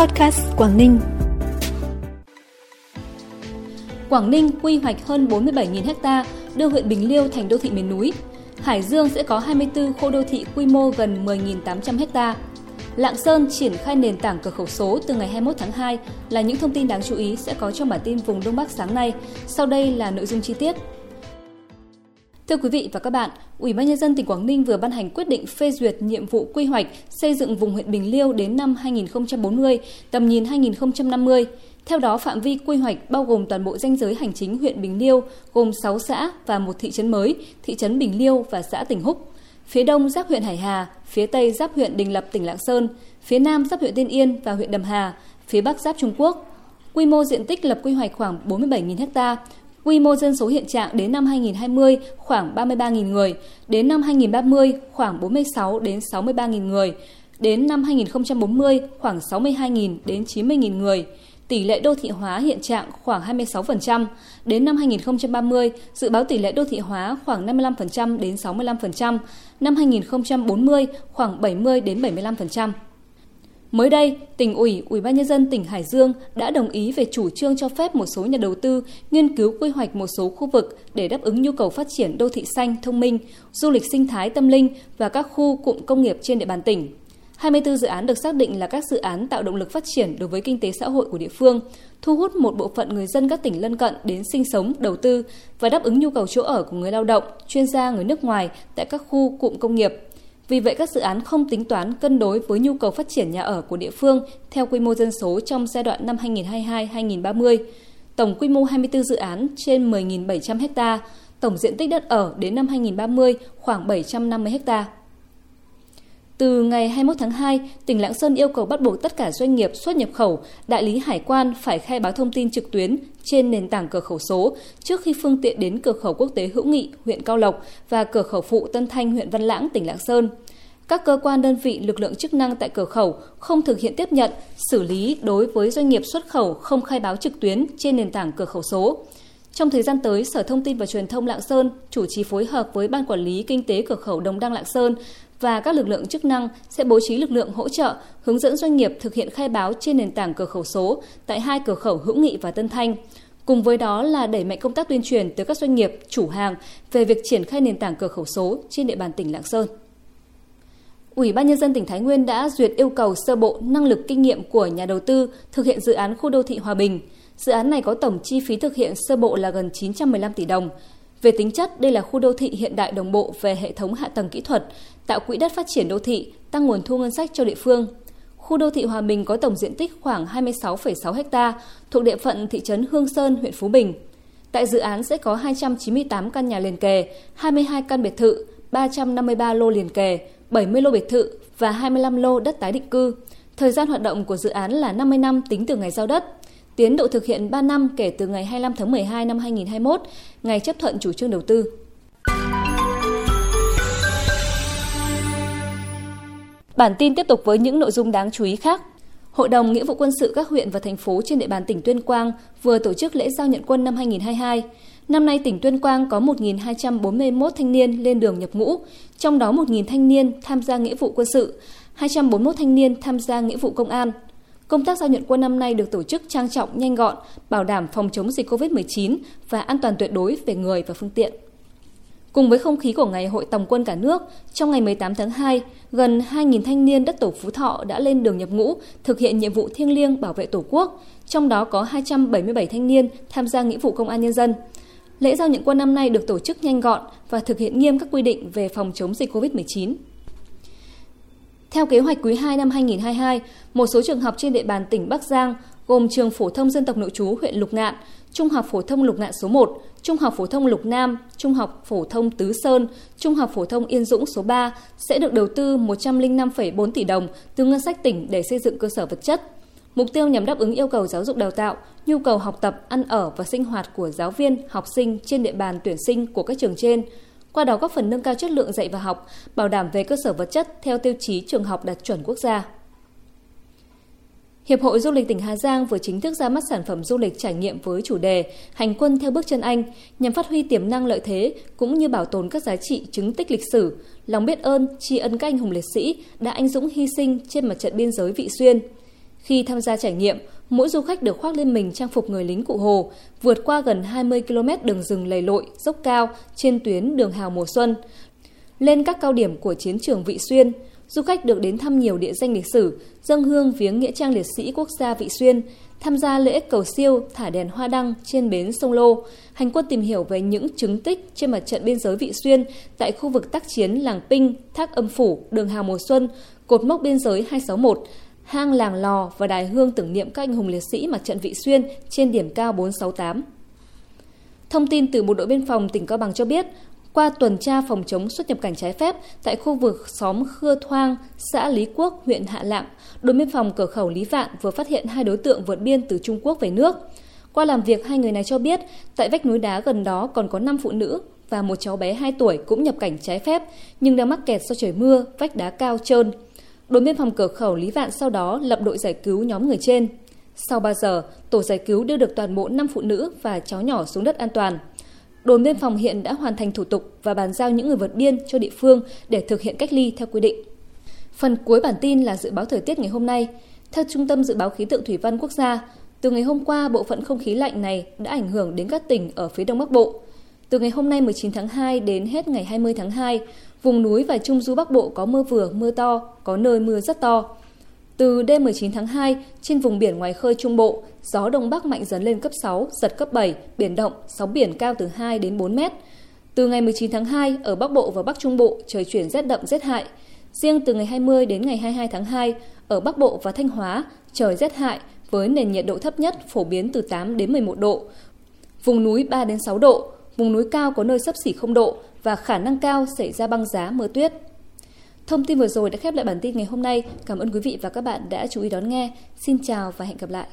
Podcast Quảng Ninh. Quảng Ninh quy hoạch hơn 47.000 ha, đưa huyện Bình Liêu thành đô thị miền núi. Hải Dương sẽ có 24 khu đô thị quy mô gần 10.800 ha. Lạng Sơn triển khai nền tảng cửa khẩu số từ ngày 21 tháng 2 là những thông tin đáng chú ý sẽ có trong bản tin vùng Đông Bắc sáng nay. Sau đây là nội dung chi tiết. Thưa quý vị và các bạn, Ủy ban nhân dân tỉnh Quảng Ninh vừa ban hành quyết định phê duyệt nhiệm vụ quy hoạch xây dựng vùng huyện Bình Liêu đến năm 2040, tầm nhìn 2050. Theo đó, phạm vi quy hoạch bao gồm toàn bộ danh giới hành chính huyện Bình Liêu, gồm 6 xã và một thị trấn mới, thị trấn Bình Liêu và xã Tỉnh Húc. Phía đông giáp huyện Hải Hà, phía tây giáp huyện Đình Lập tỉnh Lạng Sơn, phía nam giáp huyện Tiên Yên và huyện Đầm Hà, phía bắc giáp Trung Quốc. Quy mô diện tích lập quy hoạch khoảng 47.000 ha, Quy mô dân số hiện trạng đến năm 2020 khoảng 33.000 người, đến năm 2030 khoảng 46 đến 63.000 người, đến năm 2040 khoảng 62.000 đến 90.000 người. Tỷ lệ đô thị hóa hiện trạng khoảng 26%, đến năm 2030 dự báo tỷ lệ đô thị hóa khoảng 55% đến 65%, năm 2040 khoảng 70 đến 75%. Mới đây, tỉnh ủy, Ủy ban nhân dân tỉnh Hải Dương đã đồng ý về chủ trương cho phép một số nhà đầu tư nghiên cứu quy hoạch một số khu vực để đáp ứng nhu cầu phát triển đô thị xanh, thông minh, du lịch sinh thái tâm linh và các khu cụm công nghiệp trên địa bàn tỉnh. 24 dự án được xác định là các dự án tạo động lực phát triển đối với kinh tế xã hội của địa phương, thu hút một bộ phận người dân các tỉnh lân cận đến sinh sống, đầu tư và đáp ứng nhu cầu chỗ ở của người lao động, chuyên gia người nước ngoài tại các khu cụm công nghiệp vì vậy, các dự án không tính toán cân đối với nhu cầu phát triển nhà ở của địa phương theo quy mô dân số trong giai đoạn năm 2022-2030. Tổng quy mô 24 dự án trên 10.700 ha, tổng diện tích đất ở đến năm 2030 khoảng 750 hectare. Từ ngày 21 tháng 2, tỉnh Lạng Sơn yêu cầu bắt buộc tất cả doanh nghiệp xuất nhập khẩu, đại lý hải quan phải khai báo thông tin trực tuyến trên nền tảng cửa khẩu số trước khi phương tiện đến cửa khẩu quốc tế Hữu Nghị, huyện Cao Lộc và cửa khẩu phụ Tân Thanh, huyện Văn Lãng, tỉnh Lạng Sơn. Các cơ quan đơn vị lực lượng chức năng tại cửa khẩu không thực hiện tiếp nhận, xử lý đối với doanh nghiệp xuất khẩu không khai báo trực tuyến trên nền tảng cửa khẩu số. Trong thời gian tới, Sở Thông tin và Truyền thông Lạng Sơn chủ trì phối hợp với Ban Quản lý Kinh tế Cửa khẩu Đồng Đăng Lạng Sơn và các lực lượng chức năng sẽ bố trí lực lượng hỗ trợ, hướng dẫn doanh nghiệp thực hiện khai báo trên nền tảng cửa khẩu số tại hai cửa khẩu Hữu Nghị và Tân Thanh. Cùng với đó là đẩy mạnh công tác tuyên truyền tới các doanh nghiệp, chủ hàng về việc triển khai nền tảng cửa khẩu số trên địa bàn tỉnh Lạng Sơn. Ủy ban nhân dân tỉnh Thái Nguyên đã duyệt yêu cầu sơ bộ năng lực kinh nghiệm của nhà đầu tư thực hiện dự án khu đô thị Hòa Bình. Dự án này có tổng chi phí thực hiện sơ bộ là gần 915 tỷ đồng. Về tính chất, đây là khu đô thị hiện đại đồng bộ về hệ thống hạ tầng kỹ thuật, tạo quỹ đất phát triển đô thị, tăng nguồn thu ngân sách cho địa phương. Khu đô thị Hòa Bình có tổng diện tích khoảng 26,6 ha, thuộc địa phận thị trấn Hương Sơn, huyện Phú Bình. Tại dự án sẽ có 298 căn nhà liền kề, 22 căn biệt thự, 353 lô liền kề, 70 lô biệt thự và 25 lô đất tái định cư. Thời gian hoạt động của dự án là 50 năm tính từ ngày giao đất. Tiến độ thực hiện 3 năm kể từ ngày 25 tháng 12 năm 2021, ngày chấp thuận chủ trương đầu tư. Bản tin tiếp tục với những nội dung đáng chú ý khác. Hội đồng Nghĩa vụ quân sự các huyện và thành phố trên địa bàn tỉnh Tuyên Quang vừa tổ chức lễ giao nhận quân năm 2022. Năm nay tỉnh Tuyên Quang có 1.241 thanh niên lên đường nhập ngũ, trong đó 1.000 thanh niên tham gia nghĩa vụ quân sự, 241 thanh niên tham gia nghĩa vụ công an. Công tác giao nhận quân năm nay được tổ chức trang trọng, nhanh gọn, bảo đảm phòng chống dịch COVID-19 và an toàn tuyệt đối về người và phương tiện. Cùng với không khí của Ngày Hội Tòng quân cả nước, trong ngày 18 tháng 2, gần 2.000 thanh niên đất tổ Phú Thọ đã lên đường nhập ngũ thực hiện nhiệm vụ thiêng liêng bảo vệ Tổ quốc, trong đó có 277 thanh niên tham gia nghĩa vụ công an nhân dân. Lễ giao nhận quân năm nay được tổ chức nhanh gọn và thực hiện nghiêm các quy định về phòng chống dịch COVID-19. Theo kế hoạch quý 2 năm 2022, một số trường học trên địa bàn tỉnh Bắc Giang gồm trường phổ thông dân tộc nội trú huyện Lục Ngạn, Trung học phổ thông Lục Ngạn số 1, Trung học phổ thông Lục Nam, Trung học phổ thông Tứ Sơn, Trung học phổ thông Yên Dũng số 3 sẽ được đầu tư 105,4 tỷ đồng từ ngân sách tỉnh để xây dựng cơ sở vật chất. Mục tiêu nhằm đáp ứng yêu cầu giáo dục đào tạo, nhu cầu học tập, ăn ở và sinh hoạt của giáo viên, học sinh trên địa bàn tuyển sinh của các trường trên, qua đó góp phần nâng cao chất lượng dạy và học, bảo đảm về cơ sở vật chất theo tiêu chí trường học đạt chuẩn quốc gia. Hiệp hội Du lịch tỉnh Hà Giang vừa chính thức ra mắt sản phẩm du lịch trải nghiệm với chủ đề Hành quân theo bước chân Anh nhằm phát huy tiềm năng lợi thế cũng như bảo tồn các giá trị chứng tích lịch sử, lòng biết ơn, tri ân các anh hùng liệt sĩ đã anh dũng hy sinh trên mặt trận biên giới Vị Xuyên. Khi tham gia trải nghiệm, mỗi du khách được khoác lên mình trang phục người lính cụ Hồ, vượt qua gần 20 km đường rừng lầy lội, dốc cao trên tuyến đường Hào mùa xuân. Lên các cao điểm của chiến trường Vị Xuyên, du khách được đến thăm nhiều địa danh lịch sử, dâng hương viếng nghĩa trang liệt sĩ quốc gia Vị Xuyên, tham gia lễ cầu siêu thả đèn hoa đăng trên bến sông Lô, hành quân tìm hiểu về những chứng tích trên mặt trận biên giới Vị Xuyên tại khu vực tác chiến làng Pinh, Thác Âm Phủ, đường Hào Mùa Xuân, cột mốc biên giới 261, hang làng lò và đài hương tưởng niệm các anh hùng liệt sĩ mặt trận Vị Xuyên trên điểm cao 468. Thông tin từ Bộ đội Biên phòng tỉnh Cao Bằng cho biết, qua tuần tra phòng chống xuất nhập cảnh trái phép tại khu vực xóm Khưa Thoang, xã Lý Quốc, huyện Hạ Lạng, đồn biên phòng cửa khẩu Lý Vạn vừa phát hiện hai đối tượng vượt biên từ Trung Quốc về nước. Qua làm việc, hai người này cho biết tại vách núi đá gần đó còn có 5 phụ nữ và một cháu bé 2 tuổi cũng nhập cảnh trái phép nhưng đang mắc kẹt do trời mưa, vách đá cao trơn. Đồn biên phòng cửa khẩu Lý Vạn sau đó lập đội giải cứu nhóm người trên. Sau 3 giờ, tổ giải cứu đưa được toàn bộ 5 phụ nữ và cháu nhỏ xuống đất an toàn. Đồn biên phòng hiện đã hoàn thành thủ tục và bàn giao những người vượt biên cho địa phương để thực hiện cách ly theo quy định. Phần cuối bản tin là dự báo thời tiết ngày hôm nay. Theo Trung tâm Dự báo Khí tượng Thủy văn Quốc gia, từ ngày hôm qua, bộ phận không khí lạnh này đã ảnh hưởng đến các tỉnh ở phía Đông Bắc Bộ. Từ ngày hôm nay 19 tháng 2 đến hết ngày 20 tháng 2, vùng núi và Trung Du Bắc Bộ có mưa vừa, mưa to, có nơi mưa rất to. Từ đêm 19 tháng 2, trên vùng biển ngoài khơi Trung Bộ, gió Đông Bắc mạnh dần lên cấp 6, giật cấp 7, biển động, sóng biển cao từ 2 đến 4 mét. Từ ngày 19 tháng 2, ở Bắc Bộ và Bắc Trung Bộ, trời chuyển rét đậm rét hại. Riêng từ ngày 20 đến ngày 22 tháng 2, ở Bắc Bộ và Thanh Hóa, trời rét hại với nền nhiệt độ thấp nhất phổ biến từ 8 đến 11 độ. Vùng núi 3 đến 6 độ, vùng núi cao có nơi sấp xỉ 0 độ và khả năng cao xảy ra băng giá, mưa tuyết. Thông tin vừa rồi đã khép lại bản tin ngày hôm nay. Cảm ơn quý vị và các bạn đã chú ý đón nghe. Xin chào và hẹn gặp lại.